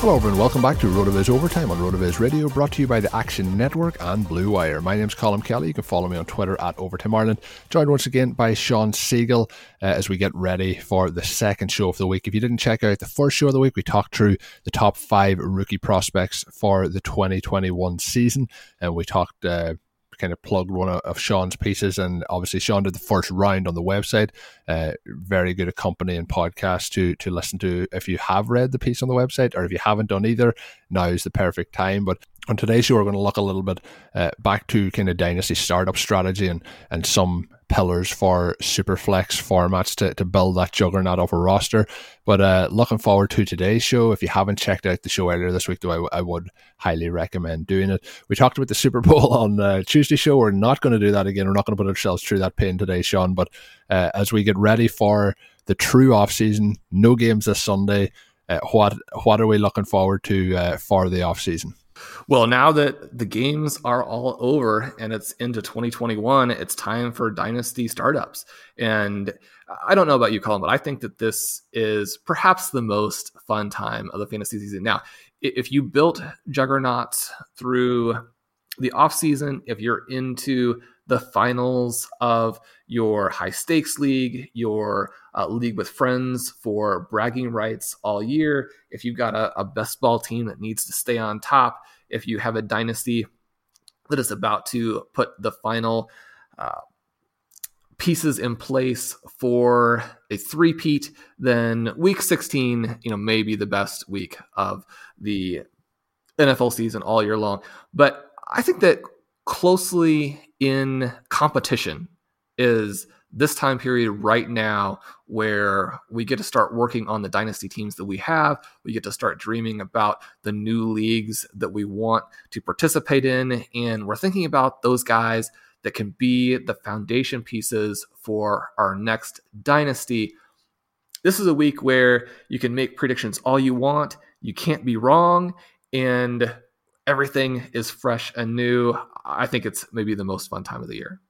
Hello, everyone. Welcome back to RotoViz Overtime on RotoViz Radio, brought to you by the Action Network and Blue Wire. My name's Colm Kelly. You can follow me on Twitter at Overtime Ireland. Joined once again by Shawn Siegele uh, as we get ready for the second show of the week. If you didn't check out the first show of the week, we talked through the top five rookie prospects for the 2021 season, and we talked. Uh, kind of plugged one of Shawn's pieces, and obviously Shawn did the first round on the website. Uh, very good accompanying podcast to to listen to if you have read the piece on the website, or if you haven't done either. Now is the perfect time. But on today's show, we're going to look a little bit uh, back to kind of dynasty startup strategy and and some pillars for superflex formats to, to build that juggernaut of a roster. But uh, looking forward to today's show. If you haven't checked out the show earlier this week, though, I, I would highly recommend doing it. We talked about the Super Bowl on uh, Tuesday show. We're not going to do that again. We're not going to put ourselves through that pain today, Shawn. But uh, as we get ready for the true off season, no games this Sunday. Uh, what what are we looking forward to uh, for the off season? Well, now that the games are all over and it's into 2021, it's time for dynasty startups. And I don't know about you, Colm, but I think that this is perhaps the most fun time of the fantasy season. Now, if you built juggernauts through the offseason, if you're into the finals of your high stakes league, your uh, league with friends for bragging rights all year, if you've got a, a best ball team that needs to stay on top, if you have a dynasty that is about to put the final uh, pieces in place for a three-peat, then week 16, you know, may be the best week of the NFL season all year long. But I think that closely in competition is this time period right now where we get to start working on the dynasty teams that we have. We get to start dreaming about the new leagues that we want to participate in. And we're thinking about those guys that can be the foundation pieces for our next dynasty. This is a week where you can make predictions all you want, you can't be wrong, and everything is fresh and new. I think it's maybe the most fun time of the year.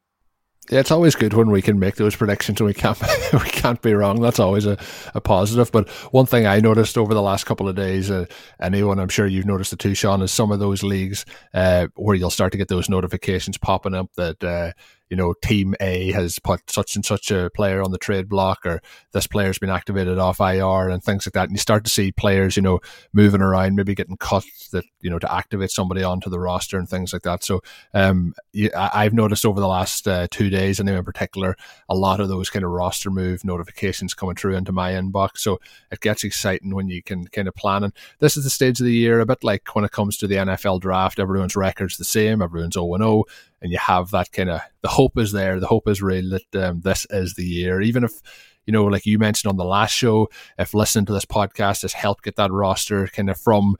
Yeah, it's always good when we can make those predictions and we can't we can't be wrong. That's always a, a positive. But one thing I noticed over the last couple of days, uh, anyone I'm sure you've noticed it too, Shawn, is some of those leagues uh, where you'll start to get those notifications popping up that uh, you know, team A has put such and such a player on the trade block, or this player's been activated off IR and things like that. And you start to see players, you know, moving around, maybe getting cut that, you know, to activate somebody onto the roster and things like that. So, um, I've noticed over the last uh, two days, and in particular, a lot of those kind of roster move notifications coming through into my inbox. So it gets exciting when you can kind of plan. And this is the stage of the year, a bit like when it comes to the NFL draft, everyone's record's the same, everyone's 0 0 and you have that kind of the hope is there, the hope is real that um, this is the year. Even if you know, like you mentioned on the last show, if listening to this podcast has helped get that roster kind of from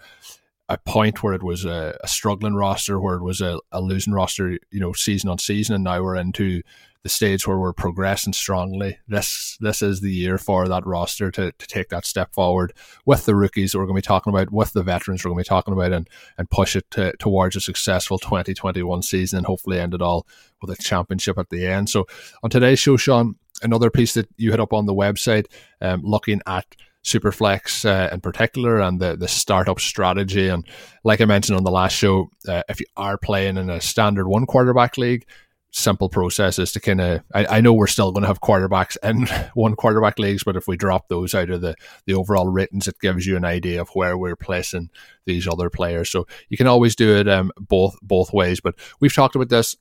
a point where it was a, a struggling roster, where it was a, a, losing roster, you know, season on season, and now we're into the stage where we're progressing strongly. This this is the year for that roster to, to take that step forward with the rookies that we're going to be talking about, with the veterans we're going to be talking about, and and push it to, towards a successful 2021 season, and hopefully end it all with a championship at the end. So on today's show, Shawn, another piece that you hit up on the website, um, looking at Superflex uh, in particular and the, the startup strategy. And like I mentioned on the last show, uh, if you are playing in a standard one quarterback league, simple processes to kind of I, I know we're still going to have quarterbacks in one quarterback leagues but if we drop those out of the the overall ratings it gives you an idea of where we're placing these other players. So you can always do it um, both both ways but we've talked about this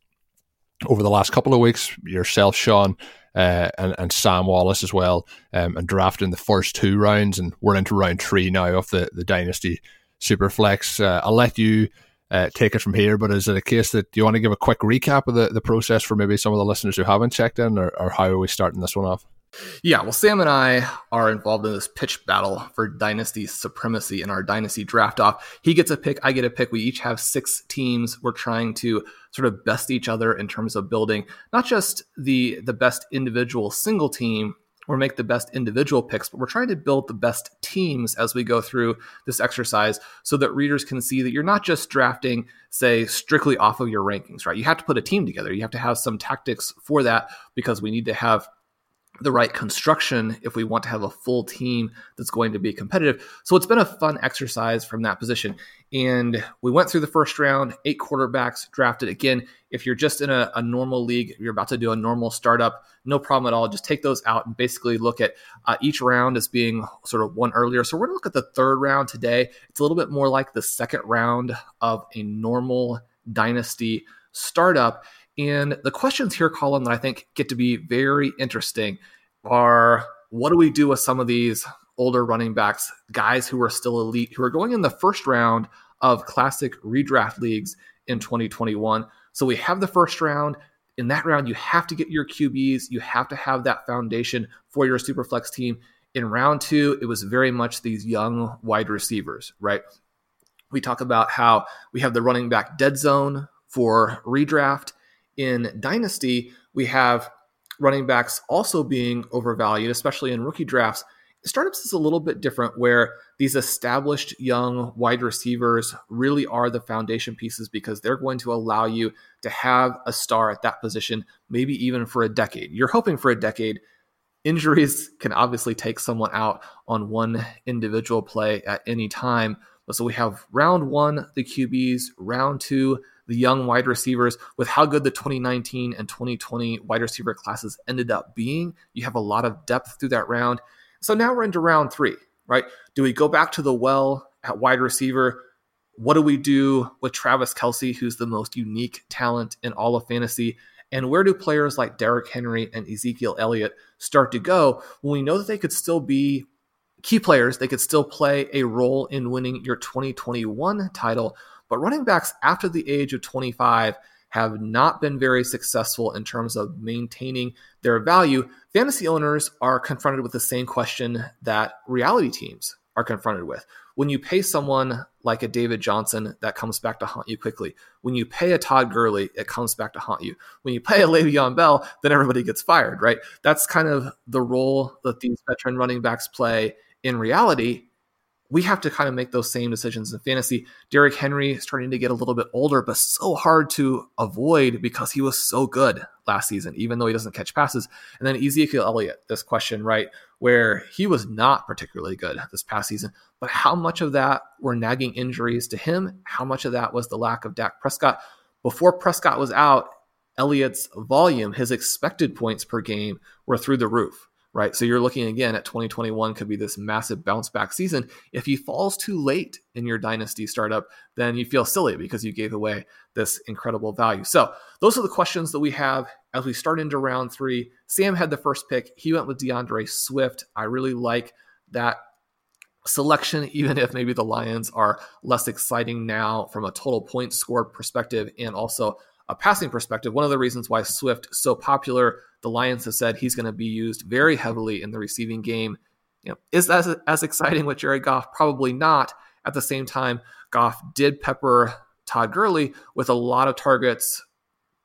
over the last couple of weeks yourself Shawn uh, and, and Sam Wallace as well um, and drafting the first two rounds and we're into round three now of the the dynasty superflex. Uh, I'll let you uh, take it from here. But is it a case that do you want to give a quick recap of the, the process for maybe some of the listeners who haven't checked in, or, or how are we starting this one off? Yeah, well, Sam and I are involved in this pitch battle for dynasty supremacy in our dynasty draft off. He gets a pick, I get a pick. We each have six teams. We're trying to sort of best each other in terms of building not just the the best individual single team or make the best individual picks, but we're trying to build the best teams as we go through this exercise so that readers can see that you're not just drafting, say, strictly off of your rankings, right? You have to put a team together. You have to have some tactics for that because we need to have the right construction if we want to have a full team that's going to be competitive. So it's been a fun exercise from that position. And we went through the first round, eight quarterbacks drafted. Again, if you're just in a, a, normal league, you're about to do a normal startup, no problem at all. Just take those out and basically look at uh, each round as being sort of one earlier. So we're going to look at the third round today. It's a little bit more like the second round of a normal dynasty startup. And the questions here, Colm, that I think get to be very interesting are what do we do with some of these older running backs, guys who are still elite, who are going in the first round of classic redraft leagues in 2021? So we have the first round. In that round, you have to get your QBs. You have to have that foundation for your Superflex team. In round two, it was very much these young wide receivers, right? We talk about how we have the running back dead zone for redraft. In Dynasty, we have running backs also being overvalued, especially in rookie drafts. Startups is a little bit different where these established young wide receivers really are the foundation pieces because they're going to allow you to have a star at that position, maybe even for a decade. You're hoping for a decade. Injuries can obviously take someone out on one individual play at any time. So we have round one, the QBs, round two, the young wide receivers. With how good the 2019 and 2020 wide receiver classes ended up being, you have a lot of depth through that round. So now we're into round three, right? Do we go back to the well at wide receiver? What do we do with Travis Kelce, who's the most unique talent in all of fantasy? And where do players like Derrick Henry and Ezekiel Elliott start to go when we know that they could still be key players? They could still play a role in winning your 2021 title. But running backs after the age of 25 have not been very successful in terms of maintaining their value, fantasy owners are confronted with the same question that reality teams are confronted with. When you pay someone like a David Johnson, that comes back to haunt you quickly. When you pay a Todd Gurley, it comes back to haunt you. When you pay a Le'Veon Bell, then everybody gets fired, right? That's kind of the role that these veteran running backs play in reality we have to kind of make those same decisions in fantasy. Derrick Henry starting to get a little bit older, but so hard to avoid because he was so good last season, even though he doesn't catch passes. And then Ezekiel Elliott, this question, right, where he was not particularly good this past season, but how much of that were nagging injuries to him? How much of that was the lack of Dak Prescott? Before Prescott was out, Elliott's volume, his expected points per game were through the roof right? So you're looking again at 2021 could be this massive bounce back season. If he falls too late in your dynasty startup, then you feel silly because you gave away this incredible value. So those are the questions that we have as we start into round three. Sam had the first pick. He went with DeAndre Swift. I really like that selection, even if maybe the Lions are less exciting now from a total point scored perspective and also a passing perspective. One of the reasons why Swift so popular the Lions have said he's going to be used very heavily in the receiving game. You know, is that as, as exciting with Jared Goff? Probably not. At the same time, Goff did pepper Todd Gurley with a lot of targets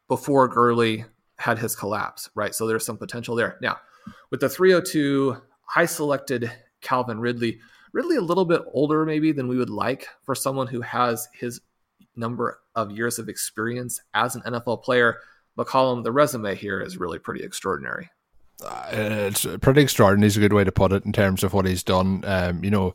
before Gurley had his collapse, right? So there's some potential there. Now, with the 302, I selected Calvin Ridley. Ridley a little bit older maybe than we would like for someone who has his number of years of experience as an NFL player. Colm, the resume here is really pretty extraordinary. Uh, it's pretty extraordinary is a good way to put it in terms of what he's done. Um, you know,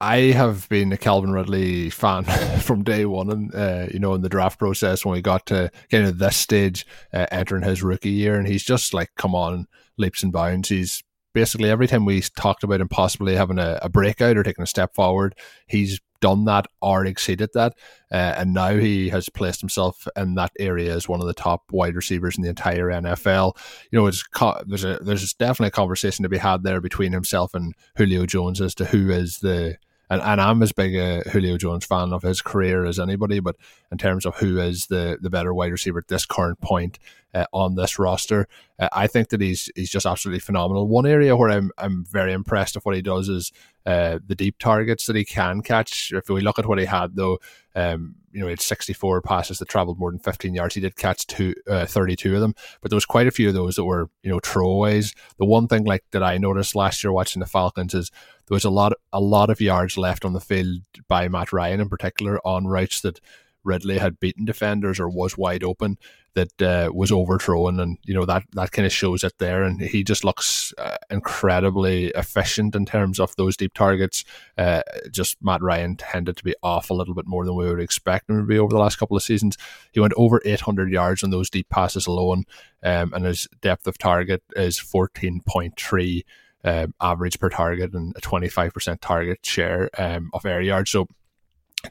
I have been a Calvin Ridley fan from day one, and uh, you know, in the draft process when we got to kind of this stage, uh, entering his rookie year, and he's just like come on leaps and bounds. He's basically every time we talked about him possibly having a, a breakout or taking a step forward, he's done that or exceeded that. Uh, and now he has placed himself in that area as one of the top wide receivers in the entire NFL. You know, it's there's a there's definitely a conversation to be had there between himself and Julio Jones as to who is the and, and I'm as big a Julio Jones fan of his career as anybody, but in terms of who is the the better wide receiver at this current point uh, on this roster, uh, I think that he's he's just absolutely phenomenal. One area where I'm I'm very impressed of what he does is uh, the deep targets that he can catch. If we look at what he had though, um, you know, he had 64 passes that traveled more than 15 yards. He did catch two, uh, 32 of them, but there was quite a few of those that were, you know, throwaways. The one thing like that I noticed last year watching the Falcons is there was a lot, a lot of yards left on the field by Matt Ryan in particular on routes that Ridley had beaten defenders or was wide open that uh, was overthrown, and you know that that kind of shows it there. And he just looks uh, incredibly efficient in terms of those deep targets. Uh, just Matt Ryan tended to be off a little bit more than we would expect him to be over the last couple of seasons. He went over 800 yards on those deep passes alone, um, and his depth of target is 14.3. Um, average per target and a 25% target share um, of air yards. So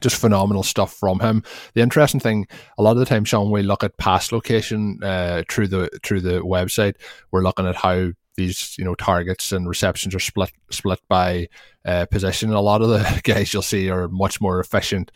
just phenomenal stuff from him. The interesting thing, a lot of the time, Shawn, we look at pass location uh, through the through the website. We're looking at how these you know targets and receptions are split split by uh, position. A lot of the guys you'll see are much more efficient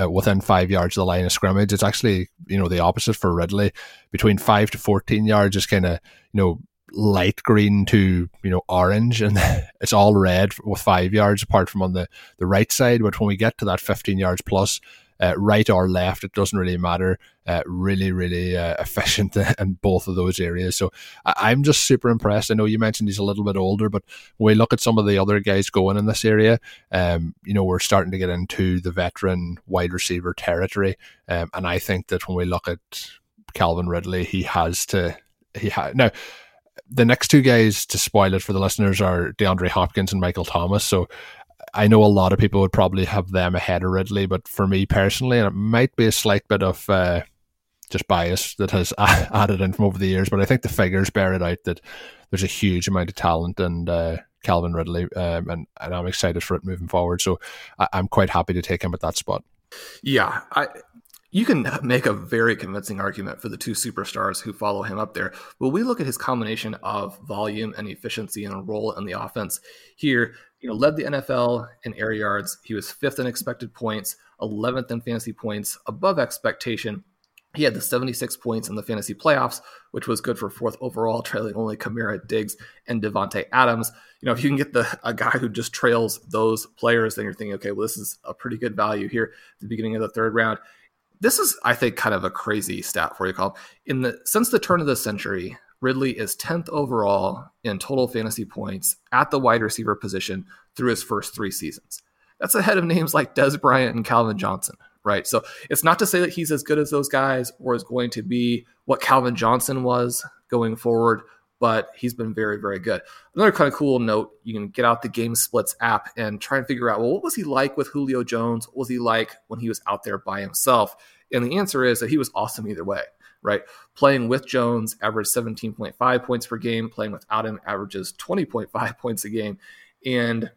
uh, within five yards of the line of scrimmage. It's actually you know the opposite for Ridley. Between five to fourteen yards is kind of you know light green to you know orange and it's all red with five yards apart from on the the right side but when we get to that 15 yards plus uh, right or left it doesn't really matter. Uh, really really uh, efficient in both of those areas. So I- am just super impressed. I know you mentioned he's a little bit older but when we look at some of the other guys going in this area um, you know we're starting to get into the veteran wide receiver territory. Um, and i think that when we look at calvin ridley he has to he had now the next two guys to spoil it for the listeners are DeAndre Hopkins and Michael Thomas. So I know a lot of people would probably have them ahead of Ridley, but for me personally, and it might be a slight bit of uh, just bias that has added in from over the years, but I think the figures bear it out that there's a huge amount of talent and uh, Calvin Ridley, um, and, and I'm excited for it moving forward. So I, I'm quite happy to take him at that spot. Yeah, I you can make a very convincing argument for the two superstars who follow him up there. But we look at his combination of volume and efficiency and role in the offense here. You know, led the NFL in air yards. He was fifth in expected points, 11th in fantasy points, above expectation. He had the 76 points in the fantasy playoffs, which was good for fourth overall, trailing only Kamara, Diggs, and Davante Adams. You know, if you can get the a guy who just trails those players, then you're thinking, okay, well, this is a pretty good value here at the beginning of the third round this is, I think, kind of a crazy stat for you, Call In the since the turn of the century, Ridley is 10th overall in total fantasy points at the wide receiver position through his first three seasons. That's ahead of names like Dez Bryant and Calvin Johnson, right? So it's not to say that he's as good as those guys or is going to be what Calvin Johnson was going forward, but he's been very, very good. Another kind of cool note you can get out the Game Splits app and try and figure out, well, what was he like with Julio Jones? What was he like when he was out there by himself? And the answer is that he was awesome either way. right? Playing with Jones averaged 17.5 points per game, playing without him averages 20.5 points a game. And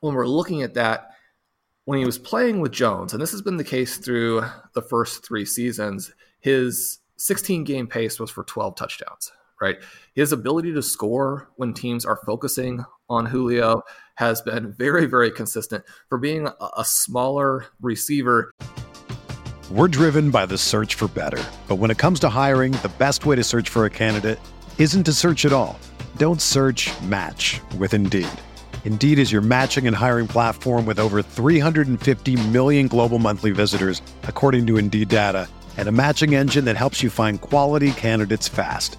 when we're looking at that, when he was playing with Jones, and this has been the case through the first three seasons, his 16 game pace was for 12 touchdowns, right? His ability to score when teams are focusing on Julio has been very, very consistent for being a, smaller receiver. We're driven by the search for better. But when it comes to hiring, the best way to search for a candidate isn't to search at all. Don't search match with Indeed. Indeed is your matching and hiring platform with over 350 million global monthly visitors, according to Indeed data, and a matching engine that helps you find quality candidates fast.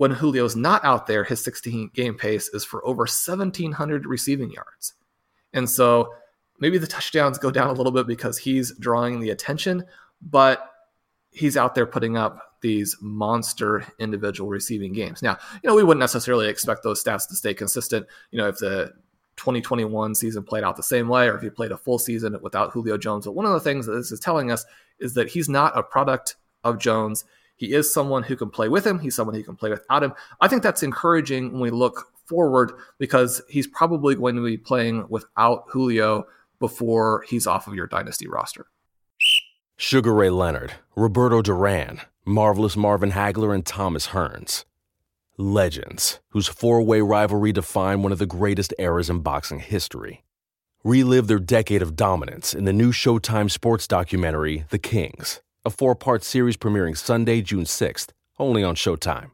When Julio's not out there, his 16 game pace is for over 1,700 receiving yards. And so maybe the touchdowns go down a little bit because he's drawing the attention, but he's out there putting up these monster individual receiving games. Now, you know, we wouldn't necessarily expect those stats to stay consistent. You know, if the 2021 season played out the same way or if he played a full season without Julio Jones. But one of the things that this is telling us is that he's not a product of Jones. He is someone who can play with him. He's someone who can play without him. I think that's encouraging when we look forward because he's probably going to be playing without Julio before he's off of your dynasty roster. Sugar Ray Leonard, Roberto Duran, Marvelous Marvin Hagler, and Thomas Hearns. Legends, whose four way rivalry defined one of the greatest eras in boxing history. Relive their decade of dominance in the new Showtime sports documentary, The Kings, a four part series premiering Sunday, June 6th, only on Showtime.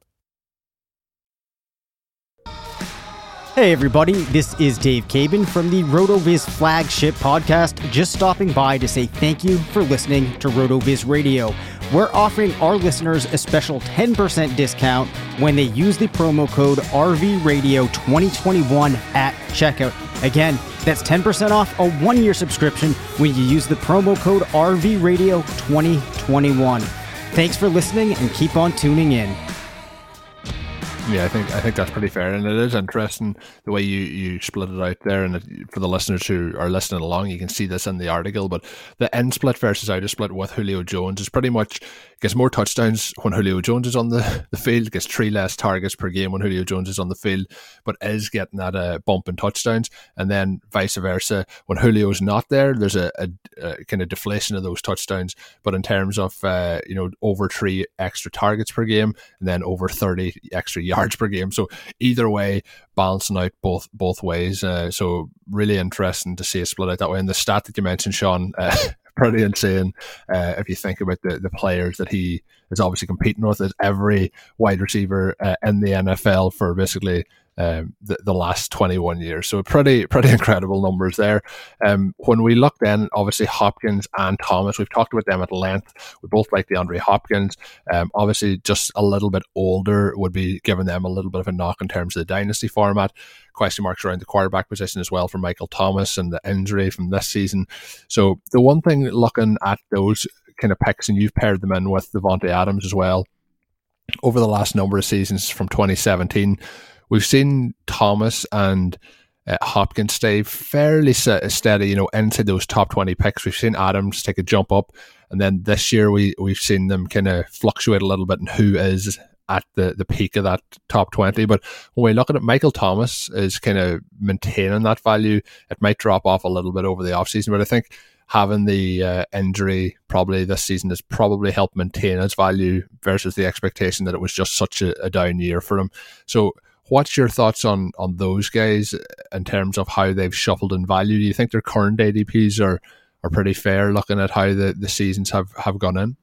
Hey, everybody, this is Dave Caban from the RotoViz flagship podcast. Just stopping by to say thank you for listening to RotoViz Radio. We're offering our listeners a special 10% discount when they use the promo code RVRadio2021 at checkout. Again, that's 10% off a one year subscription when you use the promo code RVRadio2021. Thanks for listening and keep on tuning in. Yeah, I think I think that's pretty fair, and it is interesting the way you, you split it out there. And for the listeners who are listening along, you can see this in the article. But the end split versus outer split with Julio Jones is pretty much gets more touchdowns when Julio Jones is on the, the field, gets three less targets per game when Julio Jones is on the field, but is getting that uh, bump in touchdowns. And then vice versa, when Julio's not there, there's a, a, a kind of deflation of those touchdowns. But in terms of uh, you know over three extra targets per game, and then over thirty extra yards yards per game. So either way, balancing out both both ways. Uh, so really interesting to see it split out that way. And the stat that you mentioned, Shawn, uh, pretty insane. Uh, if you think about the, the players that he is obviously competing with, is every wide receiver uh, in the NFL for basically um, the, the last 21 years. So pretty pretty incredible numbers there. Um, when we look then, obviously Hopkins and Thomas, we've talked about them at length. We both like DeAndre Hopkins. Um, obviously, just a little bit older would be giving them a little bit of a knock in terms of the dynasty format. Question marks around the quarterback position as well for Michael Thomas and the injury from this season. So the one thing looking at those kind of picks, and you've paired them in with Davante Adams as well over the last number of seasons from 2017 we've seen Thomas and uh, Hopkins stay fairly steady, you know, into those top 20 picks. We've seen Adams take a jump up. And then this year we, we've seen them kind of fluctuate a little bit in who is at the, the peak of that top 20. But when we look at it, Michael Thomas is kind of maintaining that value. It might drop off a little bit over the offseason, but I think having the uh, injury probably this season has probably helped maintain its value versus the expectation that it was just such a, a down year for him. So What's your thoughts on on those guys in terms of how they've shuffled in value? Do you think their current ADPs are are pretty fair looking at how the, the seasons have, have gone in?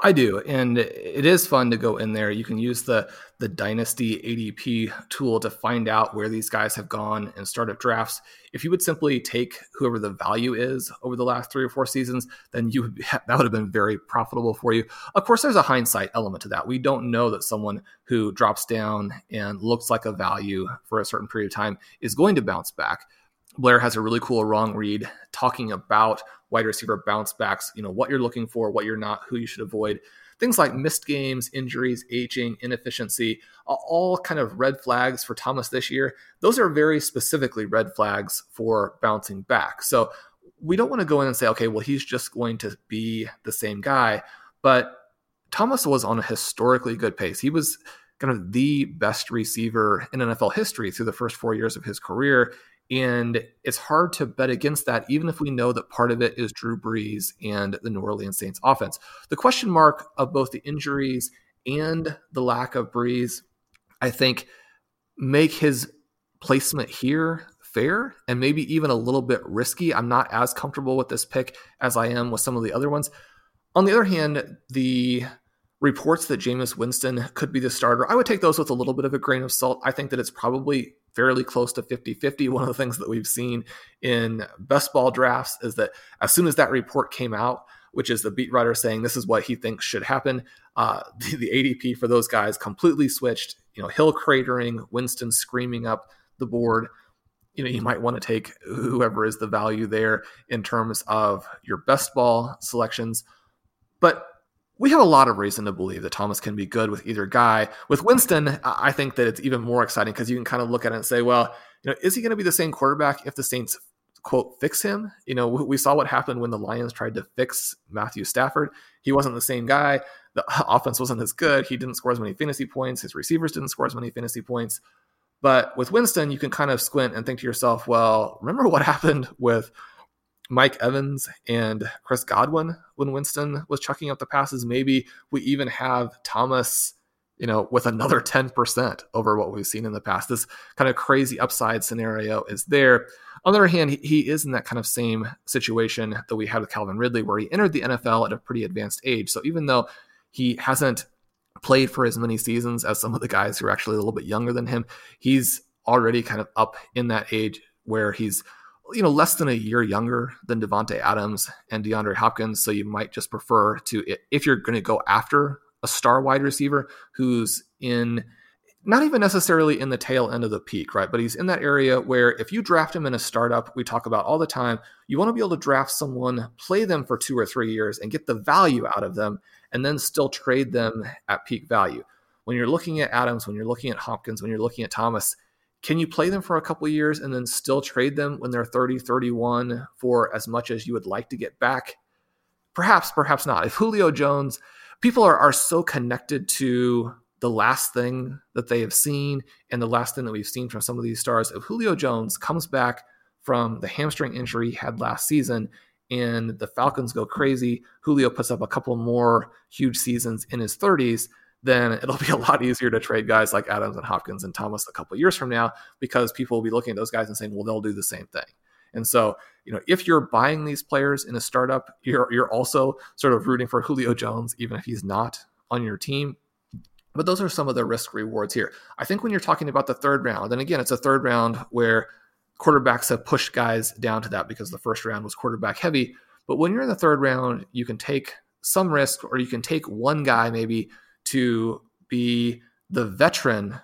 I do, and it is fun to go in there. You can use the the Dynasty ADP tool to find out where these guys have gone in startup drafts. If you would simply take whoever the value is over the last three or four seasons, then you would be, that would have been very profitable for you. Of course, there's a hindsight element to that. We don't know that someone who drops down and looks like a value for a certain period of time is going to bounce back. Blair has a really cool wrong read talking about wide receiver bounce backs, you know, what you're looking for, what you're not, who you should avoid. Things like missed games, injuries, aging, inefficiency, all kind of red flags for Thomas this year. Those are very specifically red flags for bouncing back. So we don't want to go in and say, okay, well, he's just going to be the same guy. But Thomas was on a historically good pace. He was kind of the best receiver in NFL history through the first four years of his career. And it's hard to bet against that, even if we know that part of it is Drew Brees and the New Orleans Saints offense. The question mark of both the injuries and the lack of Brees, I think, make his placement here fair and maybe even a little bit risky. I'm not as comfortable with this pick as I am with some of the other ones. On the other hand, the reports that Jameis Winston could be the starter, I would take those with a little bit of a grain of salt. I think that it's probably fairly close to 50 50. One of the things that we've seen in best ball drafts is that as soon as that report came out, which is the beat writer saying this is what he thinks should happen, uh, the, the ADP for those guys completely switched. You know, Hill cratering, Winston screaming up the board you know you might want to take whoever is the value there in terms of your best ball selections but we have a lot of reason to believe that Thomas can be good with either guy. With Winston, I think that it's even more exciting because you can kind of look at it and say, well, you know, is he going to be the same quarterback if the Saints quote fix him? You know, we saw what happened when the Lions tried to fix Matthew Stafford. He wasn't the same guy. The offense wasn't as good. He didn't score as many fantasy points. His receivers didn't score as many fantasy points. But with Winston, you can kind of squint and think to yourself, well, remember what happened with Mike Evans and Chris Godwin when Winston was chucking up the passes. Maybe we even have Thomas, you know, with another 10% over what we've seen in the past. This kind of crazy upside scenario is there. On the other hand, he is in that kind of same situation that we had with Calvin Ridley, where he entered the NFL at a pretty advanced age. So even though he hasn't played for as many seasons as some of the guys who are actually a little bit younger than him, he's already kind of up in that age where he's you know, less than a year younger than Davante Adams and DeAndre Hopkins. So you might just prefer to, if you're going to go after a star wide receiver who's in not even necessarily in the tail end of the peak, right? But he's in that area where if you draft him in a startup, we talk about all the time, you want to be able to draft someone, play them for two or three years, and get the value out of them, and then still trade them at peak value. When you're looking at Adams, when you're looking at Hopkins, when you're looking at Thomas, can you play them for a couple years and then still trade them when they're 30, 31 for as much as you would like to get back? Perhaps, perhaps not. If Julio Jones, people are, are so connected to the last thing that they have seen and the last thing that we've seen from some of these stars. If Julio Jones comes back from the hamstring injury he had last season and the Falcons go crazy, Julio puts up a couple more huge seasons in his 30s, then it'll be a lot easier to trade guys like Adams and Hopkins and Thomas a couple years from now because people will be looking at those guys and saying, well, they'll do the same thing. And so, you know, if you're buying these players in a startup, you're you're also sort of rooting for Julio Jones, even if he's not on your team. But those are some of the risk rewards here. I think when you're talking about the third round, and again, it's a third round where quarterbacks have pushed guys down to that because the first round was quarterback heavy. But when you're in the third round, you can take some risk or you can take one guy maybe to be the veteran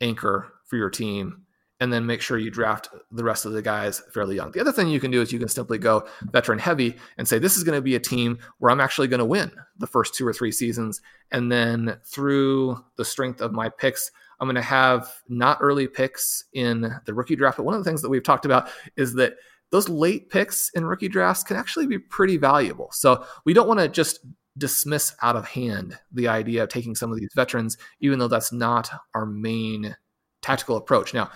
anchor for your team and then make sure you draft the rest of the guys fairly young. The other thing you can do is you can simply go veteran heavy and say, this is going to be a team where I'm actually going to win the first two or three seasons. And then through the strength of my picks, I'm going to have not early picks in the rookie draft. But one of the things that we've talked about is that those late picks in rookie drafts can actually be pretty valuable. So we don't want to just dismiss out of hand the idea of taking some of these veterans, even though that's not our main tactical approach. Now,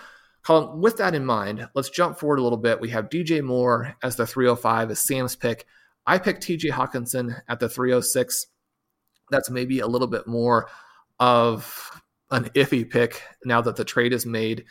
Colm, with that in mind, let's jump forward a little bit. We have DJ Moore as the 305 as Sam's pick. I picked TJ Hockenson at the 306. That's maybe a little bit more of an iffy pick now that the trade is made.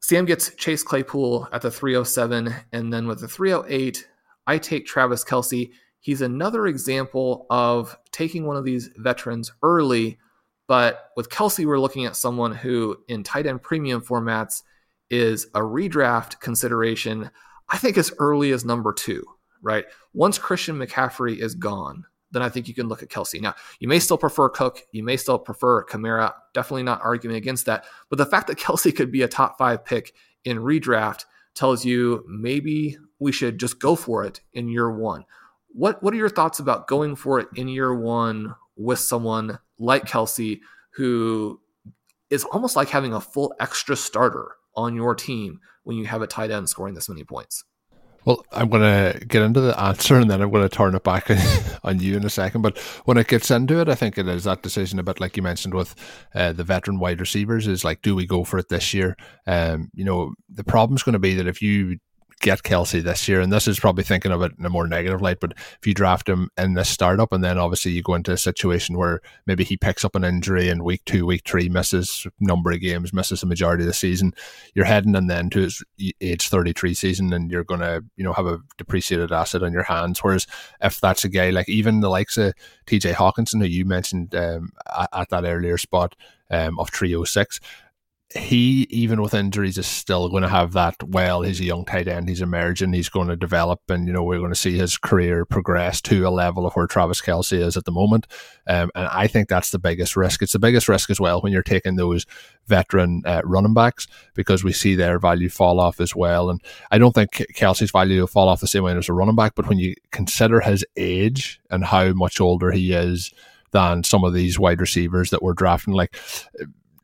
Sam gets Chase Claypool at the 307, and then with the 308, I take Travis Kelce. He's another example of taking one of these veterans early, but with Kelce, we're looking at someone who, in tight end premium formats, is a redraft consideration. I think as early as number two, right? Once Christian McCaffrey is gone, then I think you can look at Kelce. Now, you may still prefer Cook. You may still prefer Kamara. Definitely not arguing against that. But the fact that Kelce could be a top five pick in redraft tells you maybe we should just go for it in year one. What What are your thoughts about going for it in year one with someone like Kelce, who is almost like having a full extra starter on your team when you have a tight end scoring this many points? Well, I'm going to get into the answer and then I'm going to turn it back on you in a second. But when it gets into it, I think it is that decision a bit like you mentioned with uh, the veteran wide receivers is like, do we go for it this year? Um, you know, the problem's going to be that if you get Kelce this year, and this is probably thinking of it in a more negative light, but if you draft him in this startup and then obviously you go into a situation where maybe he picks up an injury in week two, week three, misses number of games, misses the majority of the season, you're heading and then to his age 33 season and you're going to, you know, have a depreciated asset on your hands. Whereas if that's a guy like even the likes of TJ Hockenson, who you mentioned um, at, at, that earlier spot um, of 306, he, even with injuries, is still going to have that. Well, he's a young tight end. He's emerging. He's going to develop, and you know we're going to see his career progress to a level of where Travis Kelce is at the moment. Um, and I think that's the biggest risk. It's the biggest risk as well when you're taking those veteran uh, running backs because we see their value fall off as well. And I don't think Kelce's value will fall off the same way as a running back, but when you consider his age and how much older he is than some of these wide receivers that we're drafting, like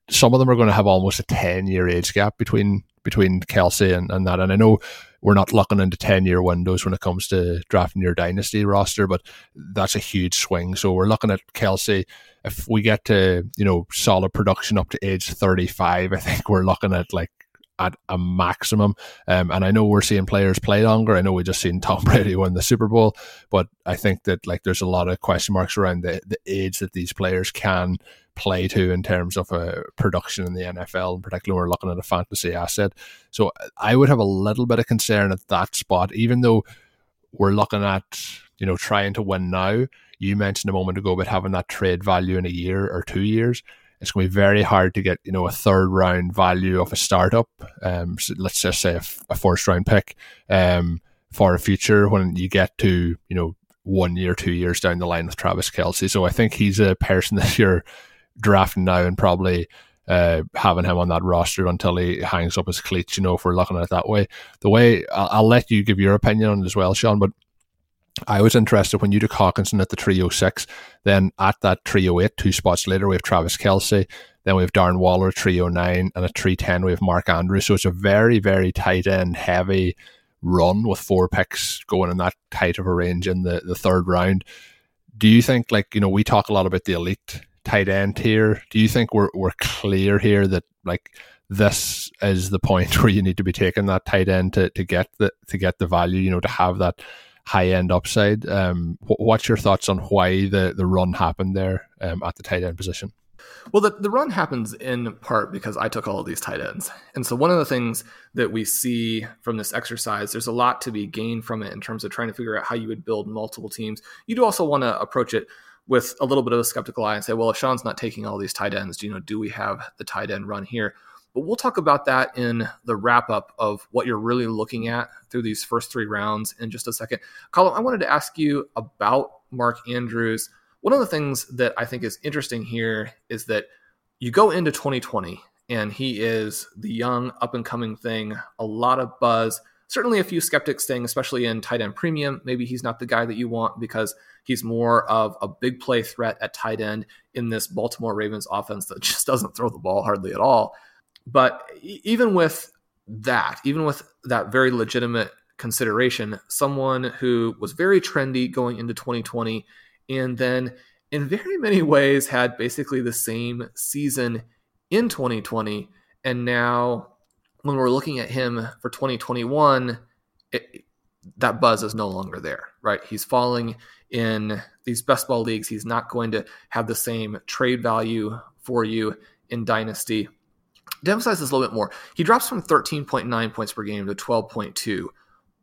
some of them are going to have almost a 10 year age gap between between Kelce and, and that. And I know we're not looking into 10 year windows when it comes to drafting your dynasty roster, but that's a huge swing. So we're looking at Kelce. If we get to, you know, solid production up to age 35, I think we're looking at like at a maximum. Um, and I know we're seeing players play longer. I know we just seen Tom Brady win the Super Bowl, but I think that like there's a lot of question marks around the, the age that these players can play to in terms of a production in the NFL, in particular, we're looking at a fantasy asset. So I would have a little bit of concern at that spot, even though we're looking at, you know, trying to win now. You mentioned a moment ago about having that trade value in a year or two years. It's going to be very hard to get, you know, a third round value of a startup. Um, so let's just say a, a first round pick um, for a future when you get to, you know, one year, two years down the line with Travis Kelce. So I think he's a person that you're drafting now and probably uh, having him on that roster until he hangs up his cleats, you know, if we're looking at it that way. The way I'll, I'll, let you give your opinion on it as well, Shawn, but I was interested when you took Hockenson at the 306, then at that 308, two spots later, we have Travis Kelce, then we have Darren Waller 309, and at 310, we have Mark Andrews. So it's a very, very tight end heavy run with four picks going in that tight of a range in the, the third round. Do you think, like, you know, we talk a lot about the elite tight end here. Do you think we're we're clear here that like this is the point where you need to be taking that tight end to, to get the to get the value, you know, to have that high end upside. Um, what's your thoughts on why the the run happened there um, at the tight end position? Well, the, the run happens in part because I took all of these tight ends. And so, one of the things that we see from this exercise, there's a lot to be gained from it in terms of trying to figure out how you would build multiple teams. You do also want to approach it with a little bit of a skeptical eye and say, well, if Shawn's not taking all these tight ends, you know, do we have the tight end run here? But we'll talk about that in the wrap up of what you're really looking at through these first three rounds in just a second. Colm, I wanted to ask you about Mark Andrews. One of the things that I think is interesting here is that you go into 2020 and he is the young up and coming thing, a lot of buzz certainly a few skeptics saying, especially in tight end premium, maybe he's not the guy that you want because he's more of a big play threat at tight end in this Baltimore Ravens offense that just doesn't throw the ball hardly at all. But even with that, even with that very legitimate consideration, someone who was very trendy going into 2020 and then in very many ways had basically the same season in 2020 and now when we're looking at him for 2021, it, that buzz is no longer there, right? He's falling in these best ball leagues. He's not going to have the same trade value for you in Dynasty. To emphasize this a little bit more, he drops from 13.9 points per game to 12.2,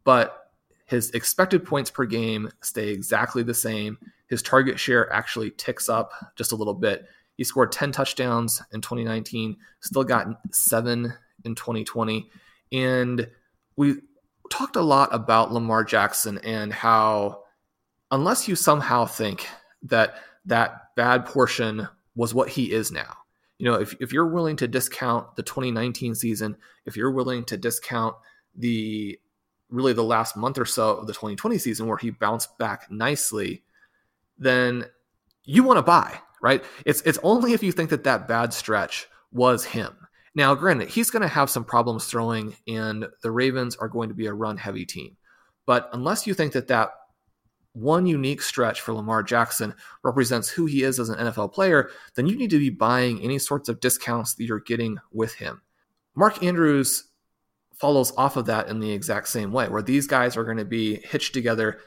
but his expected points per game stay exactly the same. His target share actually ticks up just a little bit. He scored 10 touchdowns in 2019, still got seven in 2020. And we talked a lot about Lamar Jackson and how, unless you somehow think that that bad portion was what he is now, you know, if, if you're willing to discount the 2019 season, if you're willing to discount the really the last month or so of the 2020 season where he bounced back nicely, then you want to buy, right? It's it's only if you think that that bad stretch was him. Now, granted, he's going to have some problems throwing, and the Ravens are going to be a run heavy team. But unless you think that that one unique stretch for Lamar Jackson represents who he is as an NFL player, then you need to be buying any sorts of discounts that you're getting with him. Mark Andrews follows off of that in the exact same way, where these guys are going to be hitched together.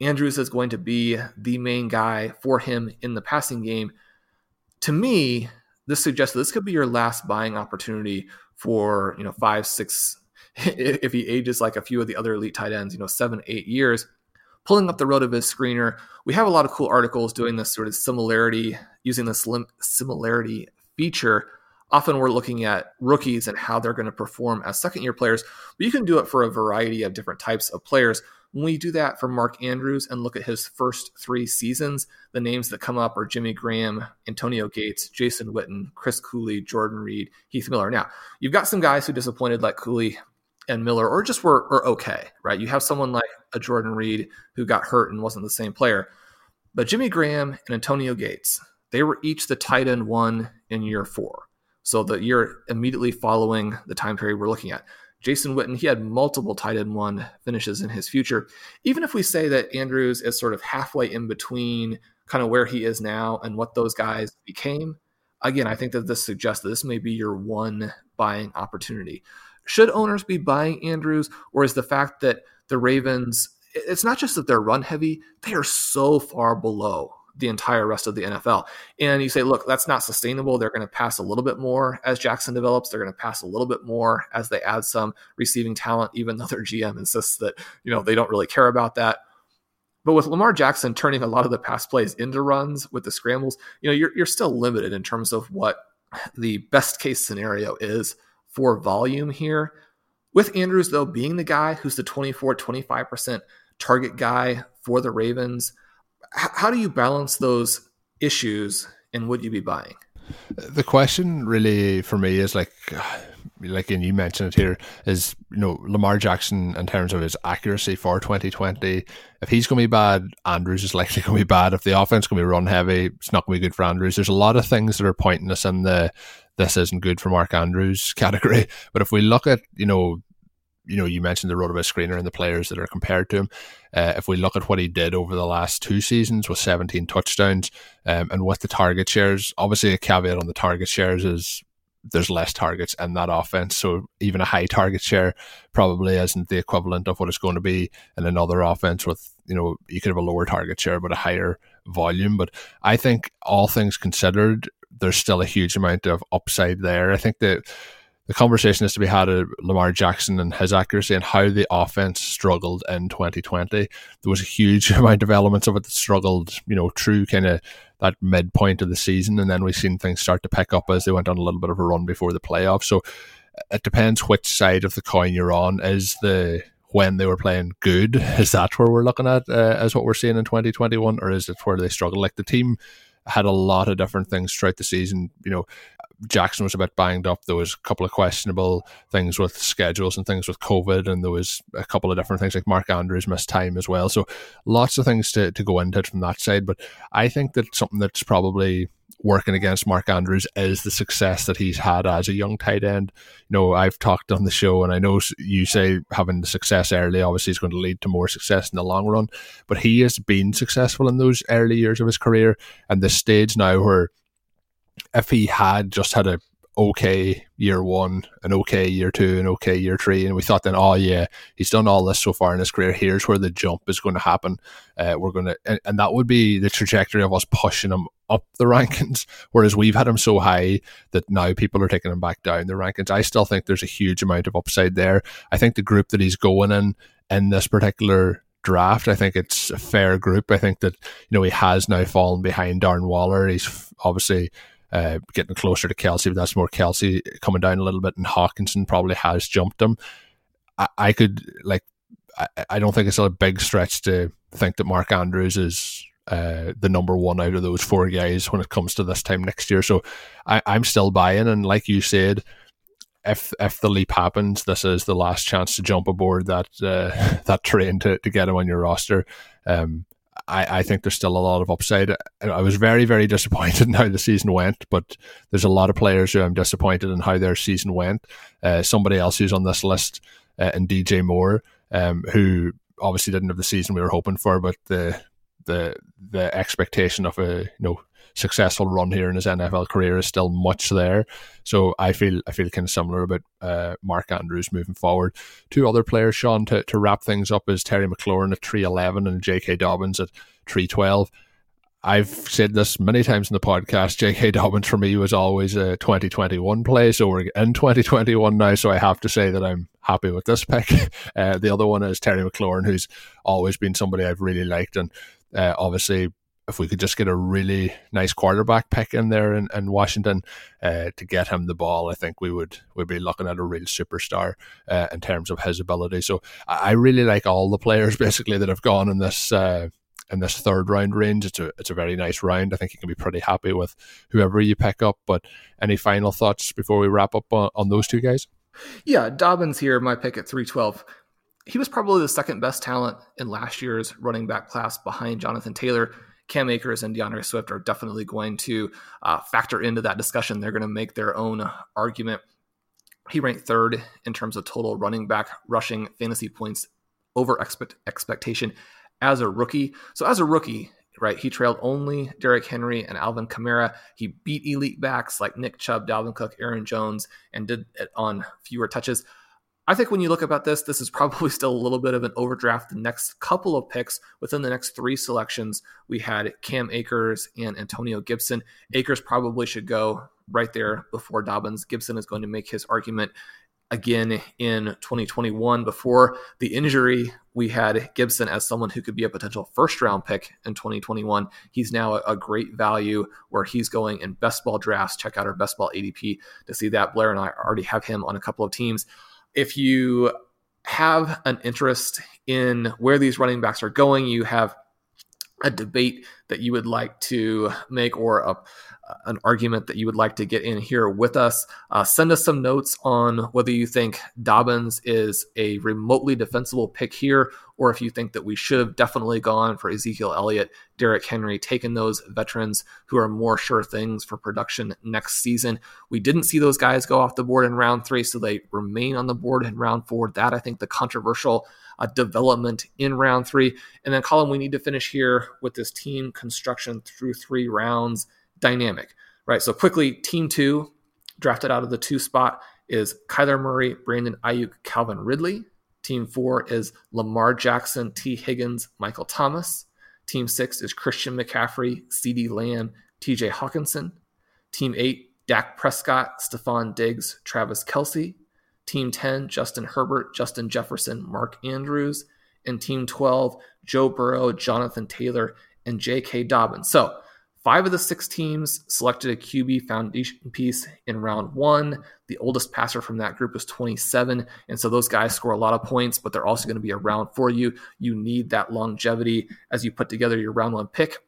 Andrews is going to be the main guy for him in the passing game. To me, this suggests that this could be your last buying opportunity for, you know, five, six, if he ages like a few of the other elite tight ends, you know, seven, eight years. Pulling up the RotoViz screener, we have a lot of cool articles doing this sort of similarity, using this similarity feature often we're looking at rookies and how they're going to perform as second year players, but you can do it for a variety of different types of players. When we do that for Mark Andrews and look at his first three seasons, the names that come up are Jimmy Graham, Antonio Gates, Jason Witten, Chris Cooley, Jordan Reed, Heath Miller. Now, you've got some guys who disappointed like Cooley and Miller, or just were, were okay, right? You have someone like a Jordan Reed who got hurt and wasn't the same player. But Jimmy Graham and Antonio Gates, they were each the tight end one in year four. So the year immediately following the time period we're looking at. Jason Witten, he had multiple tight end one finishes in his future. Even if we say that Andrews is sort of halfway in between kind of where he is now and what those guys became, again, I think that this suggests that this may be your one buying opportunity. Should owners be buying Andrews, or is the fact that the Ravens, it's not just that they're run heavy, they are so far below the entire rest of the NFL. And you say, look, that's not sustainable. They're going to pass a little bit more as Jackson develops. They're going to pass a little bit more as they add some receiving talent, even though their GM insists that, you know, they don't really care about that. But with Lamar Jackson turning a lot of the pass plays into runs with the scrambles, you know, you're, you're still limited in terms of what the best case scenario is for volume here. With Andrews, though, being the guy who's the 24, 25% target guy for the Ravens, how do you balance those issues and would you be buying? The question really for me is like, like, and you mentioned it here, is you know Lamar Jackson in terms of his accuracy for 2020. If he's going to be bad, Andrews is likely going to be bad. If the offense going to be run heavy, it's not going to be good for Andrews. There's a lot of things that are pointing us in the this isn't good for Mark Andrews category. But if we look at you know you know, you mentioned the RotoViz screener and the players that are compared to him. Uh, if we look at what he did over the last two seasons with 17 touchdowns um, and with the target shares, obviously a caveat on the target shares is there's less targets in that offense. So even a high target share probably isn't the equivalent of what it's going to be in another offense with, you know, you could have a lower target share but a higher volume. But I think all things considered, there's still a huge amount of upside there. I think that the conversation is to be had at Lamar Jackson and his accuracy and how the offense struggled in 2020. There was a huge amount of elements of it that struggled, you know, through kind of that midpoint of the season. And then we've seen things start to pick up as they went on a little bit of a run before the playoffs. So it depends which side of the coin you're on. Is the when they were playing good, is that where we're looking at uh, as what we're seeing in 2021? Or is it where they struggle? Like the team had a lot of different things throughout the season. You know, Jackson was a bit banged up. There was a couple of questionable things with schedules and things with COVID, and there was a couple of different things like Mark Andrews missed time as well. So lots of things to, to go into from that side. But I think that something that's probably working against Mark Andrews is the success that he's had as a young tight end. You know, I've talked on the show, and I know you say having the success early obviously is going to lead to more success in the long run, but he has been successful in those early years of his career, and the stage now where if he had just had a okay year one, an okay year two, an okay year three, and we thought then, oh yeah, he's done all this so far in his career. Here's where the jump is going to happen. Uh, we're going to, and, and, that would be the trajectory of us pushing him up the rankings, whereas we've had him so high that now people are taking him back down the rankings. I still think there's a huge amount of upside there. I think the group that he's going in in this particular draft, I think it's a fair group. I think that you know he has now fallen behind Darren Waller. He's obviously uh, getting closer to Kelce, but that's more Kelce coming down a little bit, and Hockenson probably has jumped him. I, I could like I, I don't think it's a big stretch to think that Mark Andrews is uh, the number one out of those four guys when it comes to this time next year. So I, I'm still buying, and like you said, if if the leap happens, this is the last chance to jump aboard that uh, that train to, to get him on your roster. Um, I, I think there's still a lot of upside. I was very, very disappointed in how the season went, but there's a lot of players who I'm disappointed in how their season went. Uh, somebody else who's on this list, uh, and DJ Moore, um, who obviously didn't have the season we were hoping for, but the the the expectation of a you know successful run here in his NFL career is still much there. So I feel I feel kind of similar about uh, Mark Andrews moving forward. Two other players, Shawn, to, to wrap things up is Terry McLaurin at three eleven and J.K. Dobbins at three twelve. I've said this many times in the podcast. J.K. Dobbins for me was always a 2021 play, so we're in 2021 now. So I have to say that I'm happy with this pick. Uh, the other one is Terry McLaurin, who's always been somebody I've really liked, and uh, obviously if we could just get a really nice quarterback pick in there in, in Washington uh, to get him the ball, I think we would we'd be looking at a real superstar uh, in terms of his ability. So I really like all the players basically that have gone in this uh, in this third round range. It's a it's a very nice round. I think you can be pretty happy with whoever you pick up. But any final thoughts before we wrap up on, on those two guys? Yeah, Dobbins here, my pick at three twelve he was probably the second best talent in last year's running back class behind Jonathan Taylor. Cam Akers and D'Andre Swift are definitely going to uh, factor into that discussion. They're going to make their own argument. He ranked third in terms of total running back rushing fantasy points over expect- expectation as a rookie. So, as a rookie, right, he trailed only Derrick Henry and Alvin Kamara. He beat elite backs like Nick Chubb, Dalvin Cook, Aaron Jones, and did it on fewer touches. I think when you look about this, this is probably still a little bit of an overdraft. The next couple of picks within the next three selections, we had Cam Akers and Antonio Gibson. Akers probably should go right there before Dobbins. Gibson is going to make his argument again in 2021. Before the injury, we had Gibson as someone who could be a potential first round pick in 2021. He's now a, great value where he's going in best ball drafts. Check out our best ball ADP to see that. Blair and I already have him on a couple of teams if you have an interest in where these running backs are going, you have a debate that you would like to make or a, an argument that you would like to get in here with us, uh, send us some notes on whether you think Dobbins is a remotely defensible pick here, or if you think that we should have definitely gone for Ezekiel Elliott, Derrick Henry, taken those veterans who are more sure things for production next season. We didn't see those guys go off the board in round three, so they remain on the board in round four. That I think the controversial uh, development in round three. And then, Colm, we need to finish here with this team construction through three rounds dynamic, right? So quickly, team two, drafted out of the two spot, is Kyler Murray, Brandon Aiyuk, Calvin Ridley. Team four is Lamar Jackson, Tee Higgins, Michael Thomas. Team six is Christian McCaffrey, CeeDee Lamb, TJ Hockenson. Team eight, Dak Prescott, Stefon Diggs, Travis Kelce. Team 10, Justin Herbert, Justin Jefferson, Mark Andrews. And Team 12, Joe Burrow, Jonathan Taylor, and J.K. Dobbins. So Five of the six teams selected a QB foundation piece in round one. The oldest passer from that group was 27. And so those guys score a lot of points, but they're also going to be around for you. You need that longevity as you put together your round one pick.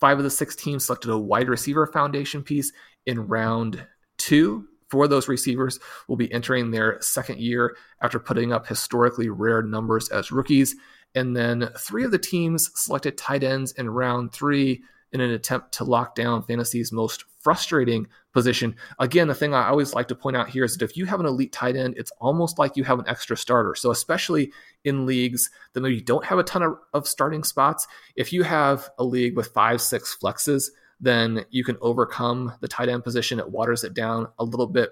Five of the six teams selected a wide receiver foundation piece in round two. Four of those receivers will be entering their second year after putting up historically rare numbers as rookies. And then three of the teams selected tight ends in round three in an attempt to lock down fantasy's most frustrating position. Again, the thing I always like to point out here is that if you have an elite tight end, it's almost like you have an extra starter. So, especially in leagues that maybe don't have a ton of, of starting spots, if you have a league with five, six flexes, then you can overcome the tight end position. It waters it down a little bit.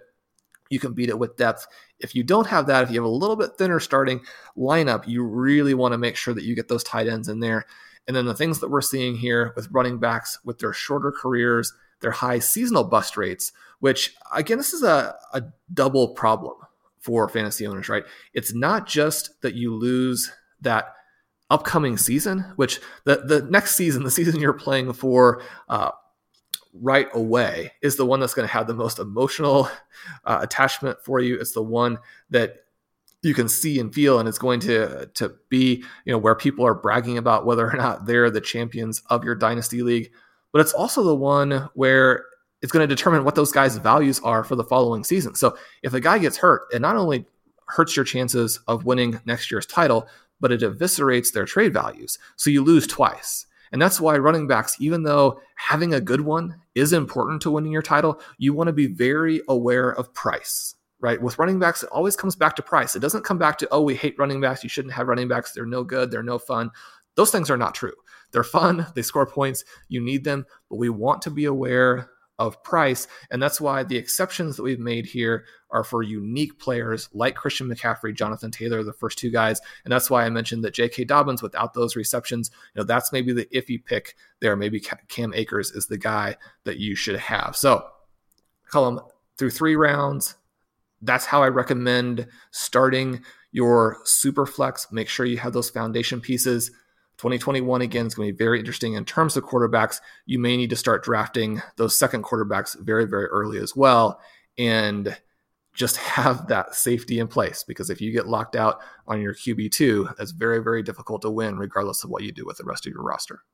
You can beat it with depth. If you don't have that, if you have a little bit thinner starting lineup, you really want to make sure that you get those tight ends in there. And then the things that we're seeing here with running backs with their shorter careers, their high seasonal bust rates, which again, this is a, a double problem for fantasy owners, right? It's not just that you lose that upcoming season, which the, the next season, the season you're playing for, uh, right away is the one that's going to have the most emotional uh, attachment for you. It's the one that you can see and feel, and it's going to to be you know where people are bragging about whether or not they're the champions of your dynasty league. But it's also the one where it's going to determine what those guys' values are for the following season. So if a guy gets hurt, it not only hurts your chances of winning next year's title, but it eviscerates their trade values. So you lose twice. And that's why running backs, even though having a good one is important to winning your title, you want to be very aware of price, right? With running backs, it always comes back to price. It doesn't come back to, oh, we hate running backs. You shouldn't have running backs. They're no good. They're no fun. Those things are not true. They're fun. They score points. You need them, but we want to be aware of price. And that's why the exceptions that we've made here are for unique players like Christian McCaffrey, Jonathan Taylor, the first two guys. And that's why I mentioned that J.K. Dobbins, without those receptions, you know, that's maybe the iffy pick there. Maybe Cam Akers is the guy that you should have. So, Colm, through three rounds. That's how I recommend starting your super flex. Make sure you have those foundation pieces. 2021 again is going to be very interesting in terms of quarterbacks. You may need to start drafting those second quarterbacks very, very early as well. And just have that safety in place because if you get locked out on your QB2, that's very, very difficult to win, regardless of what you do with the rest of your roster.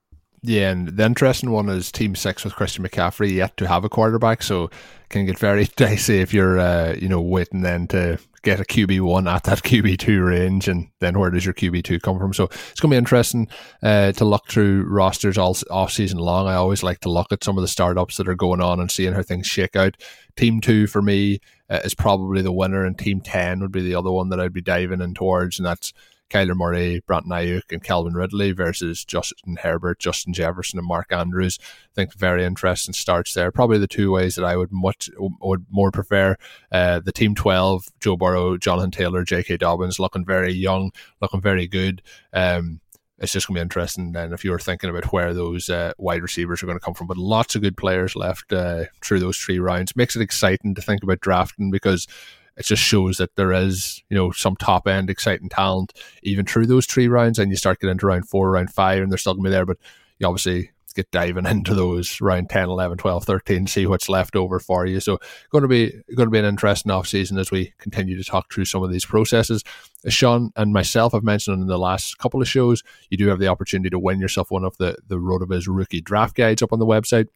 Yeah, and the interesting one is Team Six with Christian McCaffrey yet to have a quarterback, so can get very dicey if you're, uh, you know, waiting then to get a QB one at that QB two range, and then where does your QB two come from? So it's going to be interesting uh, to look through rosters all off season long. I always like to look at some of the startups that are going on and seeing how things shake out. Team two for me uh, is probably the winner, and Team ten would be the other one that I'd be diving in towards, and that's Kyler Murray, Brandon Aiyuk, and Calvin Ridley versus Justin Herbert, Justin Jefferson, and Mark Andrews. I think very interesting starts there. Probably the two ways that I would much would more prefer. Uh, the team twelve: Joe Burrow, Jonathan Taylor, J.K. Dobbins, looking very young, looking very good. Um, it's just going to be interesting. And if you were thinking about where those uh, wide receivers are going to come from, but lots of good players left uh, through those three rounds makes it exciting to think about drafting because it just shows that there is, you know, some top end exciting talent even through those three rounds. And you start getting into round four, round five, and they're still going to be there. But you obviously get diving into those round 10, 11, 12, 13, see what's left over for you. So going to be going to be an interesting off season as we continue to talk through some of these processes. As Shawn and myself have mentioned in the last couple of shows, you do have the opportunity to win yourself one of the the RotoViz rookie draft guides up on the website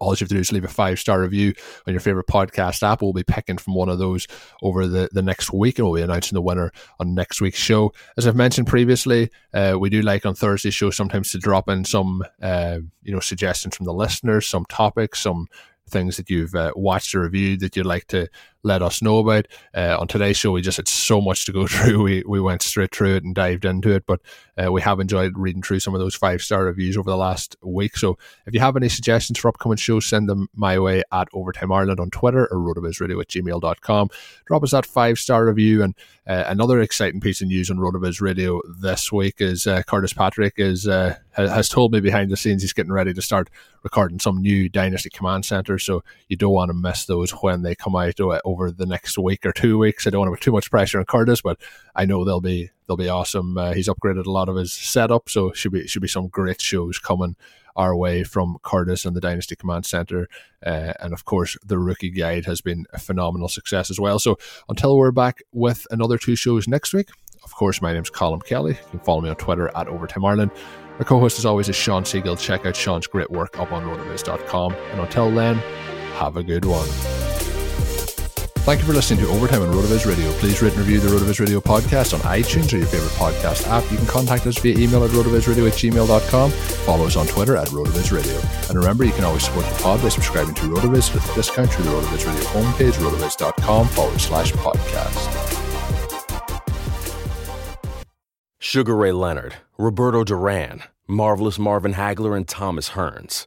all you have to do is leave a five star review on your favorite podcast app. We'll be picking from one of those over the, the next week, and we'll be announcing the winner on next week's show. As I've mentioned previously, uh, we do like on Thursday show sometimes to drop in some uh, you know suggestions from the listeners, some topics, some things that you've uh, watched or reviewed that you'd like to let us know about. Uh, on today's show, we just had so much to go through. We, we went straight through it and dived into it, but uh, we have enjoyed reading through some of those five star reviews over the last week. So if you have any suggestions for upcoming shows, send them my way at Overtime Ireland on Twitter or rotovizradio at gmail.com. Drop us that five star review. And uh, another exciting piece of news on Rotoviz Radio this week is uh, Curtis Patrick is uh, has told me behind the scenes he's getting ready to start recording some new Dynasty Command Center. So you don't want to miss those when they come out uh, over the next week or two weeks. I don't want to put too much pressure on Curtis, but I know they'll be they'll be awesome. Uh, he's upgraded a lot of his setup, so should be should be some great shows coming our way from Curtis and the Dynasty Command Center. Uh, and of course, the rookie guide has been a phenomenal success as well. So until we're back with another two shows next week, of course, my name's Colm Kelly. You can follow me on Twitter at Overtime Ireland. Our co host, as always, is Shawn Siegele. Check out Shawn's great work up on rotoviz.com. And until then, have a good one. Thank you for listening to Overtime on RotoViz Radio. Please rate and review the RotoViz Radio podcast on iTunes or your favorite podcast app. You can contact us via email at rotovizradio at gmail.com. Follow us on Twitter at RotoViz Radio. And remember, you can always support the pod by subscribing to RotoViz with a discount through the RotoViz Radio homepage, rotoviz.com forward slash podcast. Sugar Ray Leonard, Roberto Duran, Marvelous Marvin Hagler, and Thomas Hearns